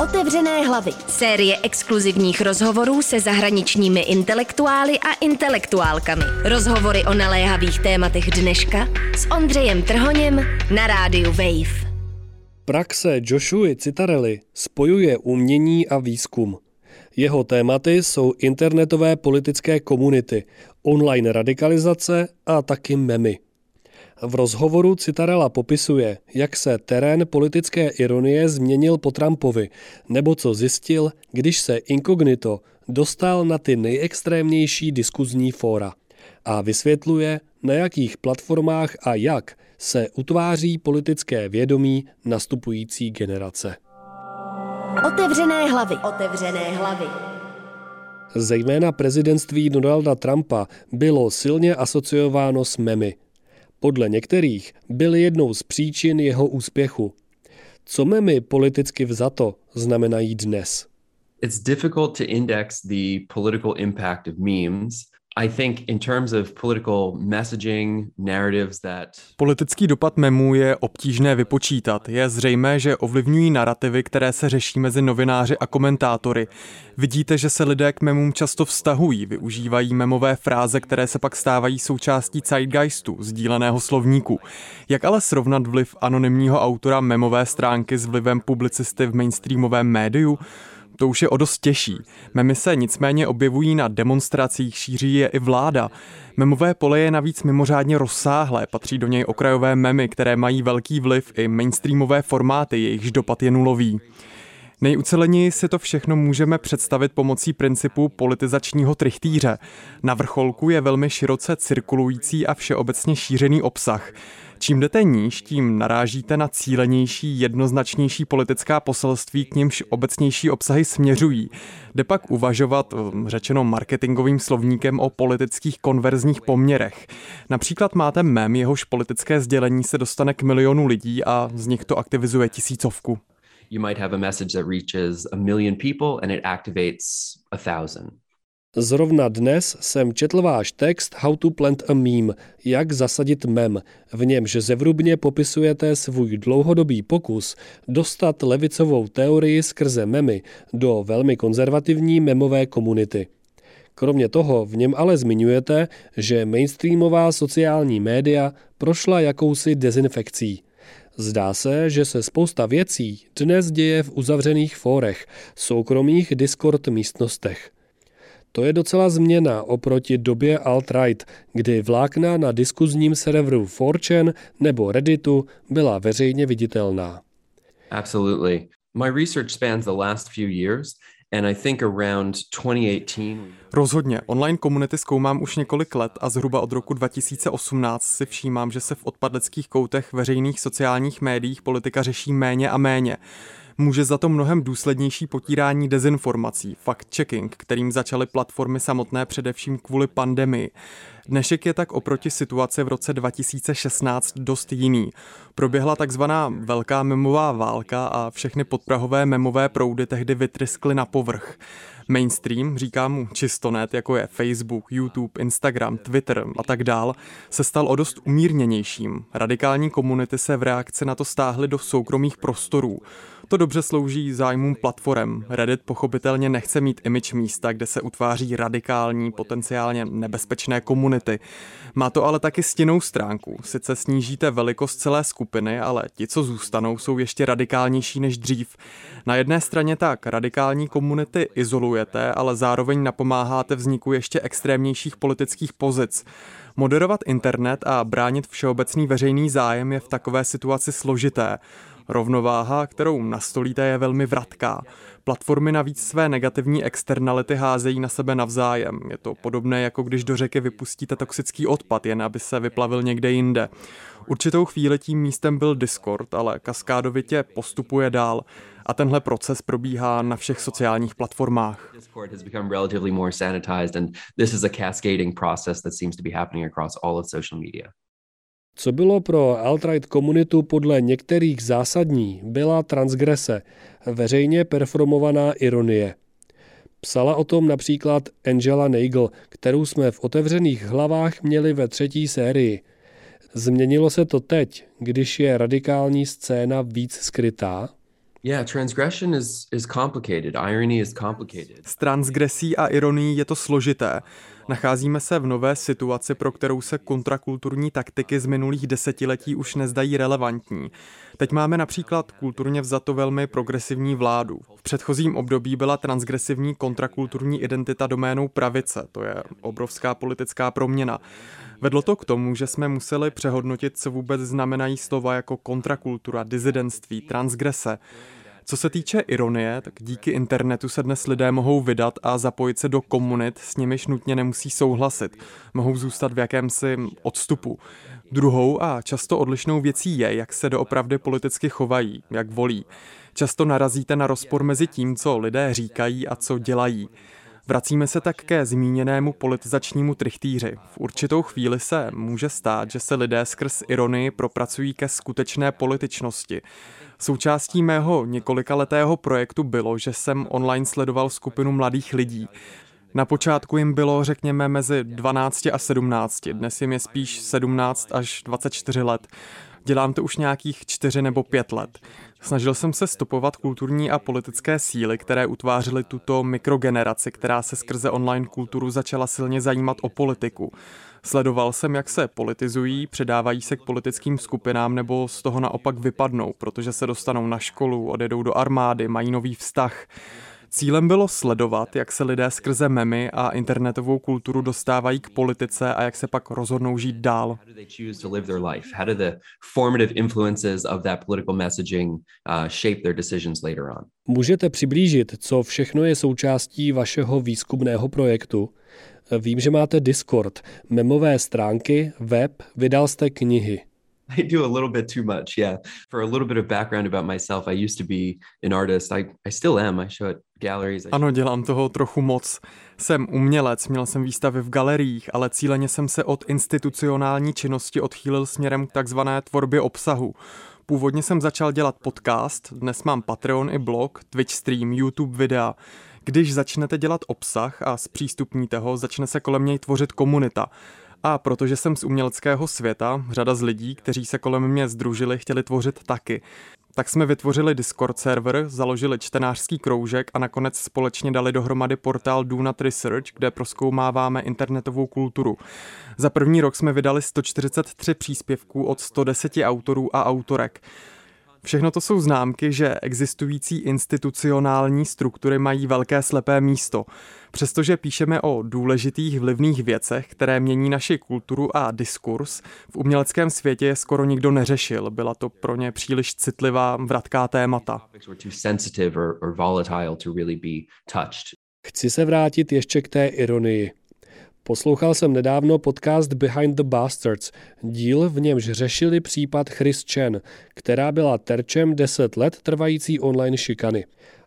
Otevřené hlavy. Série exkluzivních rozhovorů se zahraničními intelektuály a intelektuálkami. Rozhovory o naléhavých tématech dneška s Ondřejem Trhoněm na rádiu Wave. Praxe Joshua Citarelli spojuje umění a výzkum. Jeho tématy jsou internetové politické komunity, online radikalizace a taky memy. V rozhovoru Citarella popisuje, jak se terén politické ironie změnil po Trumpovi, nebo co zjistil, když se inkognito dostal na ty nejextrémnější diskuzní fóra. A vysvětluje, na jakých platformách a jak se utváří politické vědomí nastupující generace. Otevřené hlavy. Otevřené hlavy. Zejména prezidentství Donalda Trumpa bylo silně asociováno s memy. Podle některých byly jednou z příčin jeho úspěchu. Co memy politicky vzato znamenají dnes? It's difficult to index the political impact of memes i think in terms of political messaging, narratives that... Politický dopad memů je obtížné vypočítat. Je zřejmé, že ovlivňují narrativy, které se řeší mezi novináři a komentátory. Vidíte, že se lidé k memům často vztahují, využívají memové fráze, které se pak stávají součástí zeitgeistu, sdíleného slovníku. Jak ale srovnat vliv anonymního autora memové stránky s vlivem publicisty v mainstreamovém médiu? To už je o dost těžší. Memy se nicméně objevují na demonstracích, šíří je i vláda. Memové pole je navíc mimořádně rozsáhlé, patří do něj okrajové memy, které mají velký vliv i mainstreamové formáty, jejichž dopad je nulový. Nejuceleněji si to všechno můžeme představit pomocí principu politizačního trichtýře. Na vrcholku je velmi široce cirkulující a všeobecně šířený obsah. Čím jdete níž, tím narážíte na cílenější, jednoznačnější politická poselství, k nímž obecnější obsahy směřují. Jde pak uvažovat, um, řečeno marketingovým slovníkem, o politických konverzních poměrech. Například máte mem, jehož politické sdělení se dostane k milionu lidí a z nich to aktivizuje tisícovku. You might have a message that reaches a million people and it activates a thousand. Zrovna dnes jsem četl váš text How to plant a meme, jak zasadit mem, v němž zevrubně popisujete svůj dlouhodobý pokus dostat levicovou teorii skrze memy do velmi konzervativní memové komunity. Kromě toho v něm ale zmiňujete, že mainstreamová sociální média prošla jakousi dezinfekcí. Zdá se, že se spousta věcí dnes děje v uzavřených fórech, soukromých Discord místnostech. To je docela změna oproti době alt-right, kdy vlákna na diskuzním serveru 4chan nebo Redditu byla veřejně viditelná. Absolutely. My research spans the last few years And I think around 2018... Rozhodně. Online komunity zkoumám už několik let a zhruba od roku 2018 si všímám, že se v odpadleckých koutech veřejných sociálních médiích politika řeší méně a méně může za to mnohem důslednější potírání dezinformací, fact-checking, kterým začaly platformy samotné především kvůli pandemii. Dnešek je tak oproti situaci v roce 2016 dost jiný. Proběhla takzvaná velká memová válka a všechny podprahové memové proudy tehdy vytryskly na povrch. Mainstream, říkám mu čistonet, jako je Facebook, YouTube, Instagram, Twitter a tak dál, se stal o dost umírněnějším. Radikální komunity se v reakci na to stáhly do soukromých prostorů. To dobře slouží zájmům platform. Reddit pochopitelně nechce mít image místa, kde se utváří radikální, potenciálně nebezpečné komunity. Má to ale taky stěnou stránku. Sice snížíte velikost celé skupiny, ale ti, co zůstanou, jsou ještě radikálnější než dřív. Na jedné straně tak radikální komunity izolujete, ale zároveň napomáháte vzniku ještě extrémnějších politických pozic. Moderovat internet a bránit všeobecný veřejný zájem je v takové situaci složité. Rovnováha, kterou nastolíte, je velmi vratká. Platformy navíc své negativní externality házejí na sebe navzájem. Je to podobné, jako když do řeky vypustíte toxický odpad, jen aby se vyplavil někde jinde. Určitou chvíli tím místem byl Discord, ale kaskádovitě postupuje dál a tenhle proces probíhá na všech sociálních platformách. Co bylo pro alt-right komunitu podle některých zásadní, byla transgrese, veřejně performovaná ironie. Psala o tom například Angela Nagel, kterou jsme v otevřených hlavách měli ve třetí sérii. Změnilo se to teď, když je radikální scéna víc skrytá? Yeah, transgression is, is complicated. Irony is complicated. S transgresí a ironií je to složité. Nacházíme se v nové situaci, pro kterou se kontrakulturní taktiky z minulých desetiletí už nezdají relevantní. Teď máme například kulturně vzato velmi progresivní vládu. V předchozím období byla transgresivní kontrakulturní identita doménou pravice, to je obrovská politická proměna. Vedlo to k tomu, že jsme museli přehodnotit, co vůbec znamenají slova jako kontrakultura, dizidentství, transgrese. Co se týče ironie, tak díky internetu se dnes lidé mohou vydat a zapojit se do komunit, s nimiž nutně nemusí souhlasit. Mohou zůstat v jakémsi odstupu. Druhou a často odlišnou věcí je, jak se doopravdy politicky chovají, jak volí. Často narazíte na rozpor mezi tím, co lidé říkají a co dělají. Vracíme se tak ke zmíněnému politizačnímu trichtýři. V určitou chvíli se může stát, že se lidé skrz ironii propracují ke skutečné političnosti. Součástí mého několikaletého projektu bylo, že jsem online sledoval skupinu mladých lidí. Na počátku jim bylo, řekněme, mezi 12 a 17, dnes jim je spíš 17 až 24 let. Dělám to už nějakých 4 nebo 5 let. Snažil jsem se stopovat kulturní a politické síly, které utvářely tuto mikrogeneraci, která se skrze online kulturu začala silně zajímat o politiku. Sledoval jsem, jak se politizují, předávají se k politickým skupinám nebo z toho naopak vypadnou, protože se dostanou na školu, odjedou do armády, mají nový vztah. Cílem bylo sledovat, jak se lidé skrze memy a internetovou kulturu dostávají k politice a jak se pak rozhodnou žít dál. Můžete přiblížit, co všechno je součástí vašeho výzkumného projektu? Vím, že máte Discord, memové stránky, web, vydal jste knihy. I do a little bit too much, yeah. For a little bit of background about myself, I used to be an artist. I, I still am. I show at galleries. Ano, dělám toho trochu moc. Jsem umělec, měl jsem výstavy v galeriích, ale cíleně jsem se od institucionální činnosti odchýlil směrem k takzvané tvorbě obsahu. Původně jsem začal dělat podcast, dnes mám Patreon i blog, Twitch stream, YouTube videa. Když začnete dělat obsah a zpřístupníte ho, začne se kolem něj tvořit komunita. A protože jsem z uměleckého světa, řada z lidí, kteří se kolem mě združili, chtěli tvořit taky. Tak jsme vytvořili Discord server, založili čtenářský kroužek a nakonec společně dali dohromady portál Do Not Research, kde proskoumáváme internetovou kulturu. Za první rok jsme vydali 143 příspěvků od 110 autorů a autorek. Všechno to jsou známky, že existující institucionální struktury mají velké slepé místo. Přestože píšeme o důležitých vlivných věcech, které mění naši kulturu a diskurs, v uměleckém světě je skoro nikdo neřešil. Byla to pro ně příliš citlivá, vratká témata. Chci se vrátit ještě k té ironii. Poslouchal jsem nedávno podcast Behind the Bastards, díl, v němž řešili případ Chris Chen, která byla terčem 10 let trvající online šikany.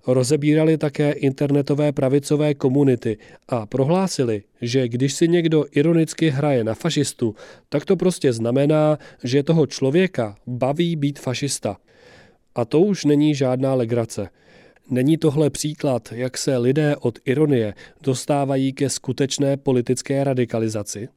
Rozebírali také internetové pravicové komunity a prohlásili, že když si někdo ironicky hraje na fašistu, tak to prostě znamená, že toho člověka baví být fašista. A to už není žádná legrace. Není tohle příklad, jak se lidé od ironie dostávají ke skutečné politické radikalizaci?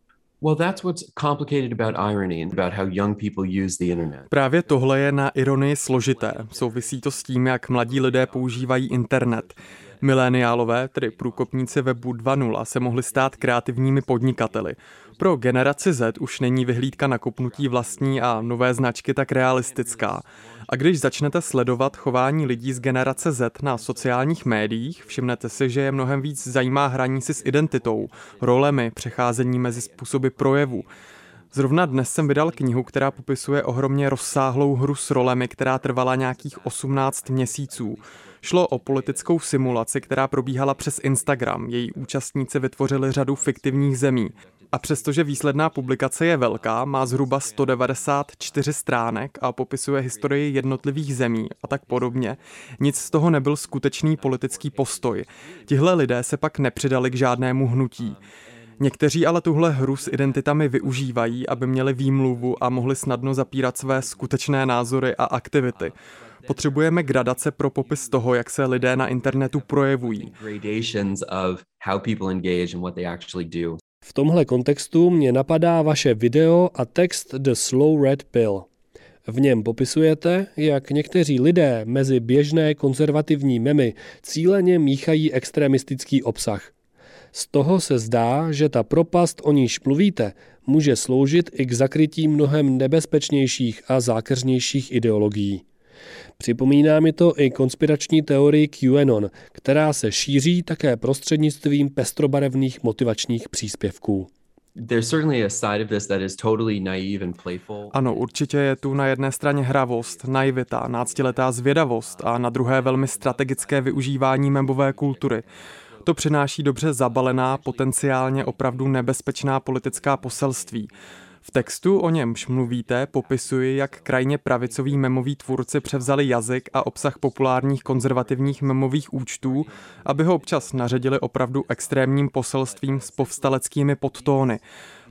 Well, that's what's complicated about irony and about how young people use the internet. Právě tohle je na ironii složité. Souvisí to s tím, jak mladí lidé používají internet. Mileniálové, tedy průkopníci webu 2.0, se mohli stát kreativními podnikateli. Pro generaci Z už není vyhlídka na kopnutí vlastní a nové značky tak realistická. A když začnete sledovat chování lidí z generace Z na sociálních médiích, všimnete si, že je mnohem víc zajímá hraní si s identitou, rolemi, přecházení mezi způsoby projevu. Zrovna dnes jsem vydal knihu, která popisuje ohromně rozsáhlou hru s rolemi, která trvala nějakých 18 měsíců. Šlo o politickou simulaci, která probíhala přes Instagram. Její účastníci vytvořili řadu fiktivních zemí. A přestože výsledná publikace je velká, má zhruba 194 stránek a popisuje historii jednotlivých zemí a tak podobně, nic z toho nebyl skutečný politický postoj. Tihle lidé se pak nepřidali k žádnému hnutí. Někteří ale tuhle hru s identitami využívají, aby měli výmluvu a mohli snadno zapírat své skutečné názory a aktivity. Potřebujeme gradace pro popis toho, jak se lidé na internetu projevují. V tomhle kontextu mě napadá vaše video a text The Slow Red Pill. V něm popisujete, jak někteří lidé mezi běžné konzervativní memy cíleně míchají extremistický obsah. Z toho se zdá, že ta propast, o níž mluvíte, může sloužit i k zakrytí mnohem nebezpečnějších a zákeřnějších ideologií. Připomíná mi to i konspirační teorii QAnon, která se šíří také prostřednictvím pestrobarevných motivačních příspěvků. Ano, určitě je tu na jedné straně hravost, naivita, náctiletá zvědavost a na druhé velmi strategické využívání membové kultury. To přináší dobře zabalená, potenciálně opravdu nebezpečná politická poselství. V textu, o němž mluvíte, popisuji, jak krajně pravicoví memoví tvůrci převzali jazyk a obsah populárních konzervativních memových účtů, aby ho občas naředili opravdu extrémním poselstvím s povstaleckými podtóny.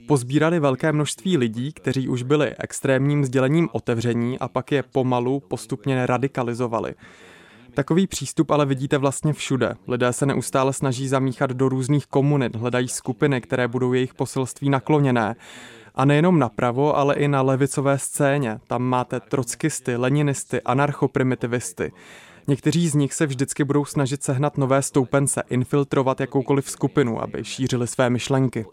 Pozbírali velké množství lidí, kteří už byli extrémním sdělením otevření a pak je pomalu postupně radikalizovali. Takový přístup ale vidíte vlastně všude. Lidé se neustále snaží zamíchat do různých komunit, hledají skupiny, které budou jejich poselství nakloněné. A nejenom napravo, ale i na levicové scéně. Tam máte trockisty, leninisty, anarchoprimitivisty. Někteří z nich se vždycky budou snažit sehnat nové stoupence, infiltrovat jakoukoliv skupinu, aby šířili své myšlenky.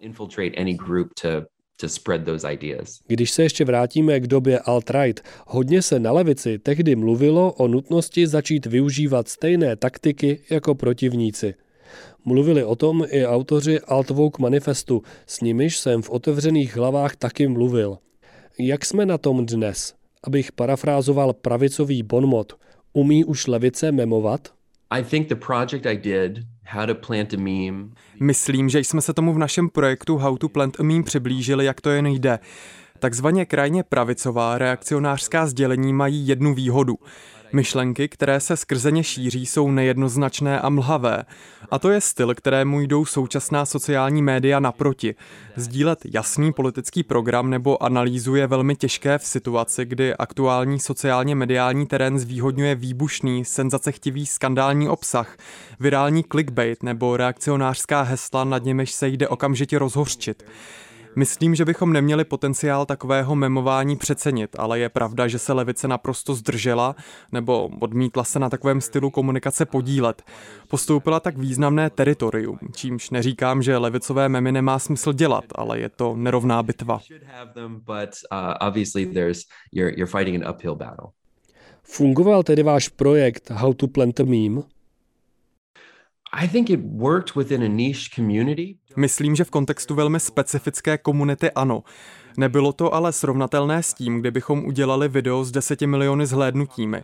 Když se ještě vrátíme k době alt-right, hodně se na levici tehdy mluvilo o nutnosti začít využívat stejné taktiky jako protivníci. Mluvili o tom i autoři Altvouk manifestu, s nimiž jsem v otevřených hlavách taky mluvil. Jak jsme na tom dnes? Abych parafrázoval pravicový bonmot, umí už levice memovat? I think the project I did, How to Plant a Meme. Myslím, že jsme se tomu v našem projektu How to Plant a Meme přiblížili, jak to jen jde. Takzvaně krajně pravicová reakcionářská sdělení mají jednu výhodu – Myšlenky, které se skrze ně šíří, jsou nejednoznačné a mlhavé. A to je styl, kterému jdou současná sociální média naproti. Sdílet jasný politický program nebo analýzu je velmi těžké v situaci, kdy aktuální sociálně mediální terén zvýhodňuje výbušný, senzacechtivý skandální obsah, virální clickbait nebo reakcionářská hesla, nad nimiž se jde okamžitě rozhořčit. Myslím, že bychom neměli potenciál takového memování přecenit, ale je pravda, že se levice naprosto zdržela nebo odmítla se na takovém stylu komunikace podílet. Postoupila tak významné teritorium, čímž neříkám, že levicové memy nemá smysl dělat, ale je to nerovná bitva. Fungoval tedy váš projekt How to Plant a Meme? Myslím, že v kontextu velmi specifické komunity ano. Nebylo to ale srovnatelné s tím, kdybychom udělali video s deseti miliony zhlédnutími.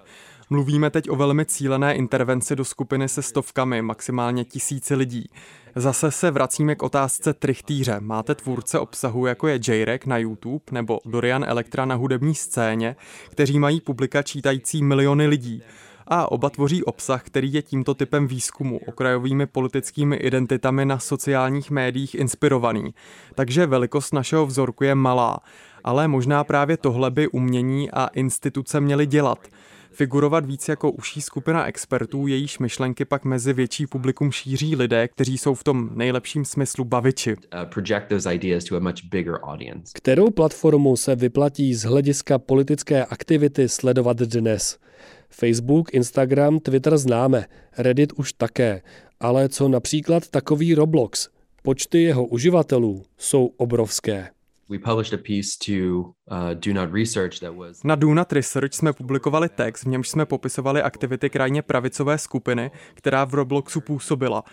Mluvíme teď o velmi cílené intervenci do skupiny se stovkami, maximálně tisíci lidí. Zase se vracíme k otázce trichtýře. Máte tvůrce obsahu, jako je J-Rek na YouTube nebo Dorian Elektra na hudební scéně, kteří mají publika čítající miliony lidí a oba tvoří obsah, který je tímto typem výzkumu, okrajovými politickými identitami na sociálních médiích inspirovaný. Takže velikost našeho vzorku je malá, ale možná právě tohle by umění a instituce měly dělat figurovat víc jako uší skupina expertů, jejíž myšlenky pak mezi větší publikum šíří lidé, kteří jsou v tom nejlepším smyslu baviči. Uh, Kterou platformu se vyplatí z hlediska politické aktivity sledovat dnes? Facebook, Instagram, Twitter známe, Reddit už také, ale co například takový Roblox? Počty jeho uživatelů jsou obrovské. Na Do Not Research jsme publikovali text, v němž jsme popisovali aktivity krajně pravicové skupiny, která v Robloxu působila.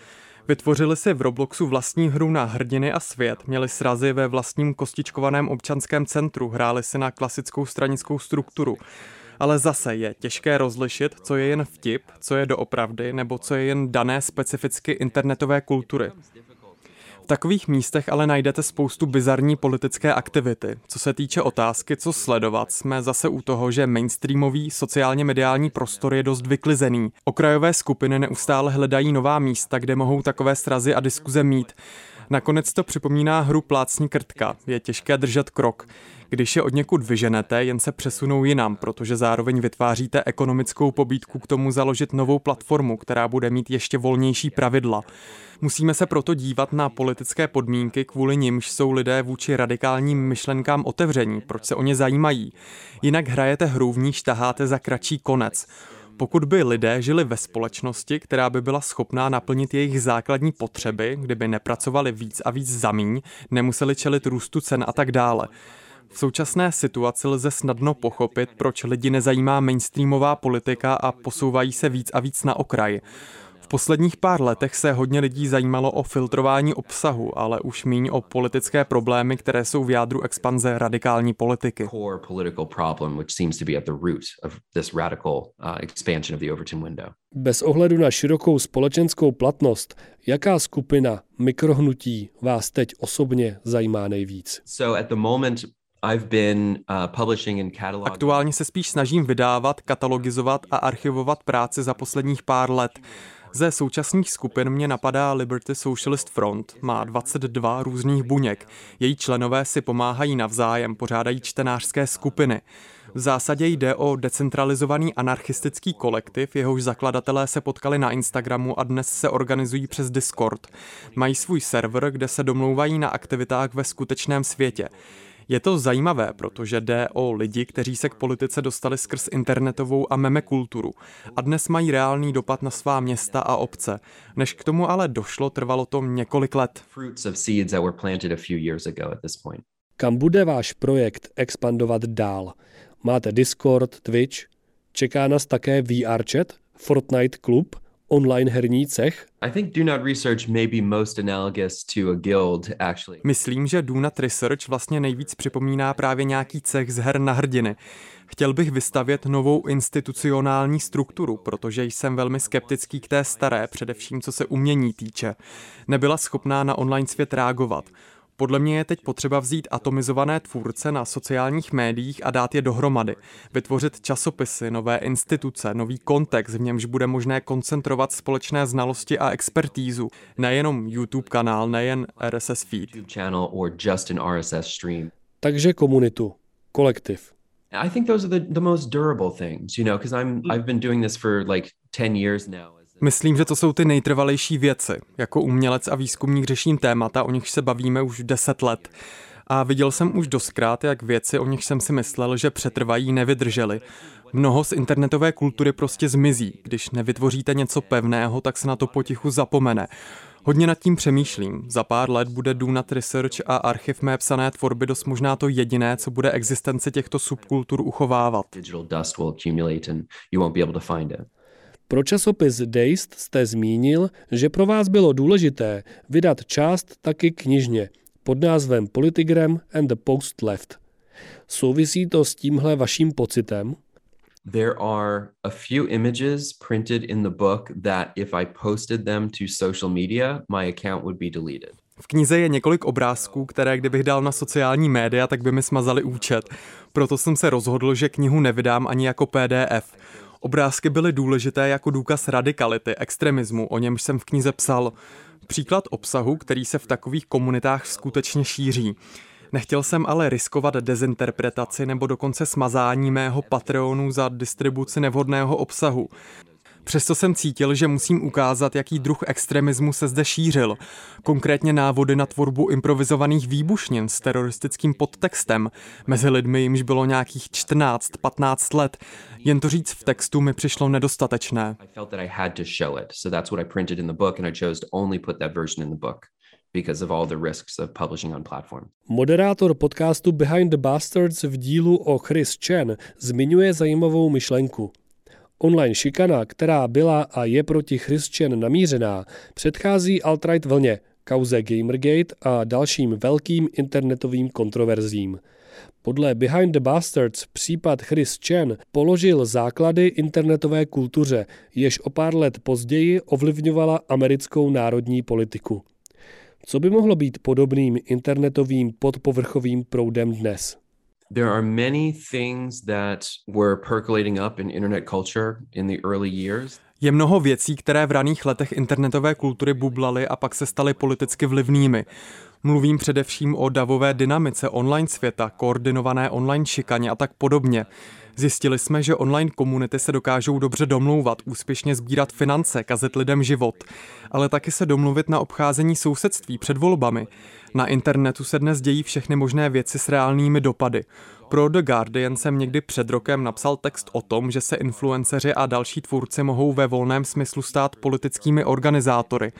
Vytvořili si v Robloxu vlastní hru na hrdiny a svět, měli srazy ve vlastním kostičkovaném občanském centru, hráli si na klasickou stranickou strukturu ale zase je těžké rozlišit, co je jen vtip, co je doopravdy, nebo co je jen dané specificky internetové kultury. Takových místech ale najdete spoustu bizarní politické aktivity. Co se týče otázky, co sledovat, jsme zase u toho, že mainstreamový sociálně mediální prostor je dost vyklizený. Okrajové skupiny neustále hledají nová místa, kde mohou takové srazy a diskuze mít. Nakonec to připomíná hru plácní krtka. Je těžké držet krok. Když je od někud vyženete, jen se přesunou jinam, protože zároveň vytváříte ekonomickou pobídku k tomu založit novou platformu, která bude mít ještě volnější pravidla. Musíme se proto dívat na politické podmínky, kvůli nimž jsou lidé vůči radikálním myšlenkám otevření, proč se o ně zajímají. Jinak hrajete hru, v níž taháte za kratší konec. Pokud by lidé žili ve společnosti, která by byla schopná naplnit jejich základní potřeby, kdyby nepracovali víc a víc za míň, nemuseli čelit růstu cen a tak dále. V současné situaci lze snadno pochopit, proč lidi nezajímá mainstreamová politika a posouvají se víc a víc na okraj. V posledních pár letech se hodně lidí zajímalo o filtrování obsahu, ale už míň o politické problémy, které jsou v jádru expanze radikální politiky. Uh, Bez ohledu na širokou společenskou platnost, jaká skupina mikrohnutí vás teď osobně zajímá nejvíc? So at the moment I've been, uh, Aktuálně se spíš snažím vydávat, katalogizovat a archivovat práci za posledních pár let. Ze současných skupin mě napadá Liberty Socialist Front. Má 22 různých buněk. Její členové si pomáhají navzájem, pořádají čtenářské skupiny. V zásadě jde o decentralizovaný anarchistický kolektiv, jehož zakladatelé se potkali na Instagramu a dnes se organizují přes Discord. Mají svůj server, kde se domlouvají na aktivitách ve skutečném světě. Je to zajímavé, protože jde o lidi, kteří se k politice dostali skrz internetovou a meme kulturu a dnes mají reálný dopad na svá města a obce. Než k tomu ale došlo, trvalo to několik let. Kam bude váš projekt expandovat dál? Máte Discord, Twitch? Čeká nás také VR chat, Fortnite klub – online herní cech? I think Do Not Research may be most analogous to a guild, actually. Myslím, že Do Not Research vlastně nejvíc připomíná právě nějaký cech z her na hrdiny. Chtěl bych vystavět novou institucionální strukturu, protože jsem velmi skeptický k té staré, především co se umění týče. Nebyla schopná na online svět reagovat. Podle mě je teď potřeba vzít atomizované tvůrce na sociálních médiích a dát je dohromady. Vytvořit časopisy, nové instituce, nový kontext, v němž bude možné koncentrovat společné znalosti a expertízu. Nejenom YouTube kanál, nejen RSS feed. Takže komunitu, kolektiv. I think those are the, the most durable things, you know, because I'm I've been doing this for like 10 years now. Myslím, že to jsou ty nejtrvalejší věci. Jako umělec a výzkumník řeším témata, o nich se bavíme už deset let. A viděl jsem už doskrát, jak věci, o nich jsem si myslel, že přetrvají, nevydržely. Mnoho z internetové kultury prostě zmizí. Když nevytvoříte něco pevného, tak se na to potichu zapomene. Hodně nad tím přemýšlím. Za pár let bude Dunat Research a archiv mé psané tvorby dost možná to jediné, co bude existenci těchto subkultur uchovávat. Pro časopis Dazed jste zmínil, že pro vás bylo důležité vydat část taky knižně pod názvem Politigram and the Post Left. Souvisí to s tímhle vaším pocitem? There are a few images printed in the book that if I posted them to social media, my account would be deleted. V knize je několik obrázků, které kdybych dal na sociální média, tak by mi smazali účet. Proto jsem se rozhodl, že knihu nevydám ani jako PDF. Obrázky byly důležité jako důkaz radikality, extremismu, o němž jsem v knize psal. Příklad obsahu, který se v takových komunitách skutečně šíří. Nechtěl jsem ale riskovat dezinterpretaci nebo dokonce smazání mého Patreonu za distribuci nevhodného obsahu. Přesto jsem cítil, že musím ukázat, jaký druh extremismu se zde šířil. Konkrétně návody na tvorbu improvizovaných výbušnin s teroristickým podtextem mezi lidmi, jimž bylo nějakých 14-15 let. Jen to říct v textu mi přišlo nedostatečné. because of all the risks of publishing on platform. Moderátor podcastu Behind the Bastards v dílu o Chris Chen zmiňuje zajímavou myšlenku. Online šikana, která byla a je proti Christian namířená, předchází alt-right vlně, kauze Gamergate a dalším velkým internetovým kontroverzím. Podle Behind the Bastards případ Chris Chen položil základy internetové kultuře, jež o pár let později ovlivňovala americkou národní politiku. Co by mohlo být podobným internetovým podpovrchovým proudem dnes? There are many things that were percolating up in internet culture in the early years. Je mnoho věcí, které v raných letech internetové kultury bublaly a pak se staly politicky vlivnými. Mluvím především o davové dynamice online světa, koordinované online šikaně a tak podobně. Zjistili jsme, že online komunity se dokážou dobře domlouvat, úspěšně sbírat finance, kazet lidem život, ale taky se domluvit na obcházení sousedství před volbami. Na internetu se dnes dějí všechny možné věci s reálnými dopady. Pro The Guardian jsem někdy před rokem napsal text o tom, že se influenceři a další tvůrci mohou ve volném smyslu stát politickými organizátory.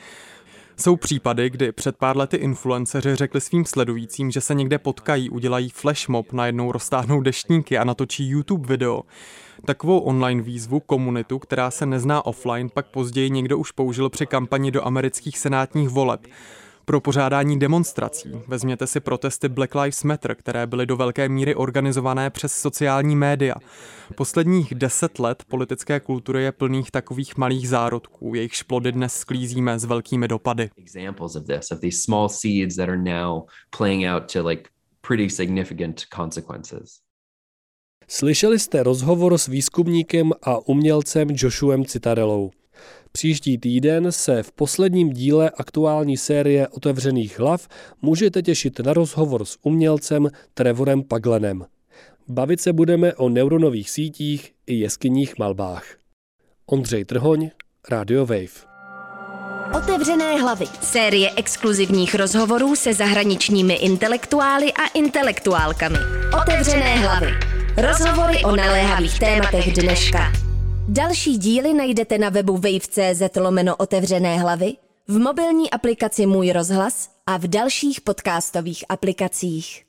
Jsou případy, kdy před pár lety influenceři řekli svým sledujícím, že se někde potkají, udělají flashmob, najednou roztáhnou deštníky a natočí YouTube video. Takovou online výzvu komunitu, která se nezná offline, pak později někdo už použil při kampani do amerických senátních voleb pro pořádání demonstrací. Vezměte si protesty Black Lives Matter, které byly do velké míry organizované přes sociální média. Posledních deset let politické kultury je plných takových malých zárodků, jejichž plody dnes sklízíme s velkými dopady. Slyšeli jste rozhovor s výzkumníkem a umělcem Joshuem Citarelou. Příští týden se v posledním díle aktuální série Otevřených hlav můžete těšit na rozhovor s umělcem Trevorem Paglenem. Bavit se budeme o neuronových sítích i jeskyních malbách. Ondřej Trhoň, Radio Wave. Otevřené hlavy. Série exkluzivních rozhovorů se zahraničními intelektuály a intelektuálkami. Otevřené hlavy. Rozhovory o naléhavých tématech dneška. Další díly najdete na webu wave.cz lomeno otevřené hlavy, v mobilní aplikaci Můj rozhlas a v dalších podcastových aplikacích.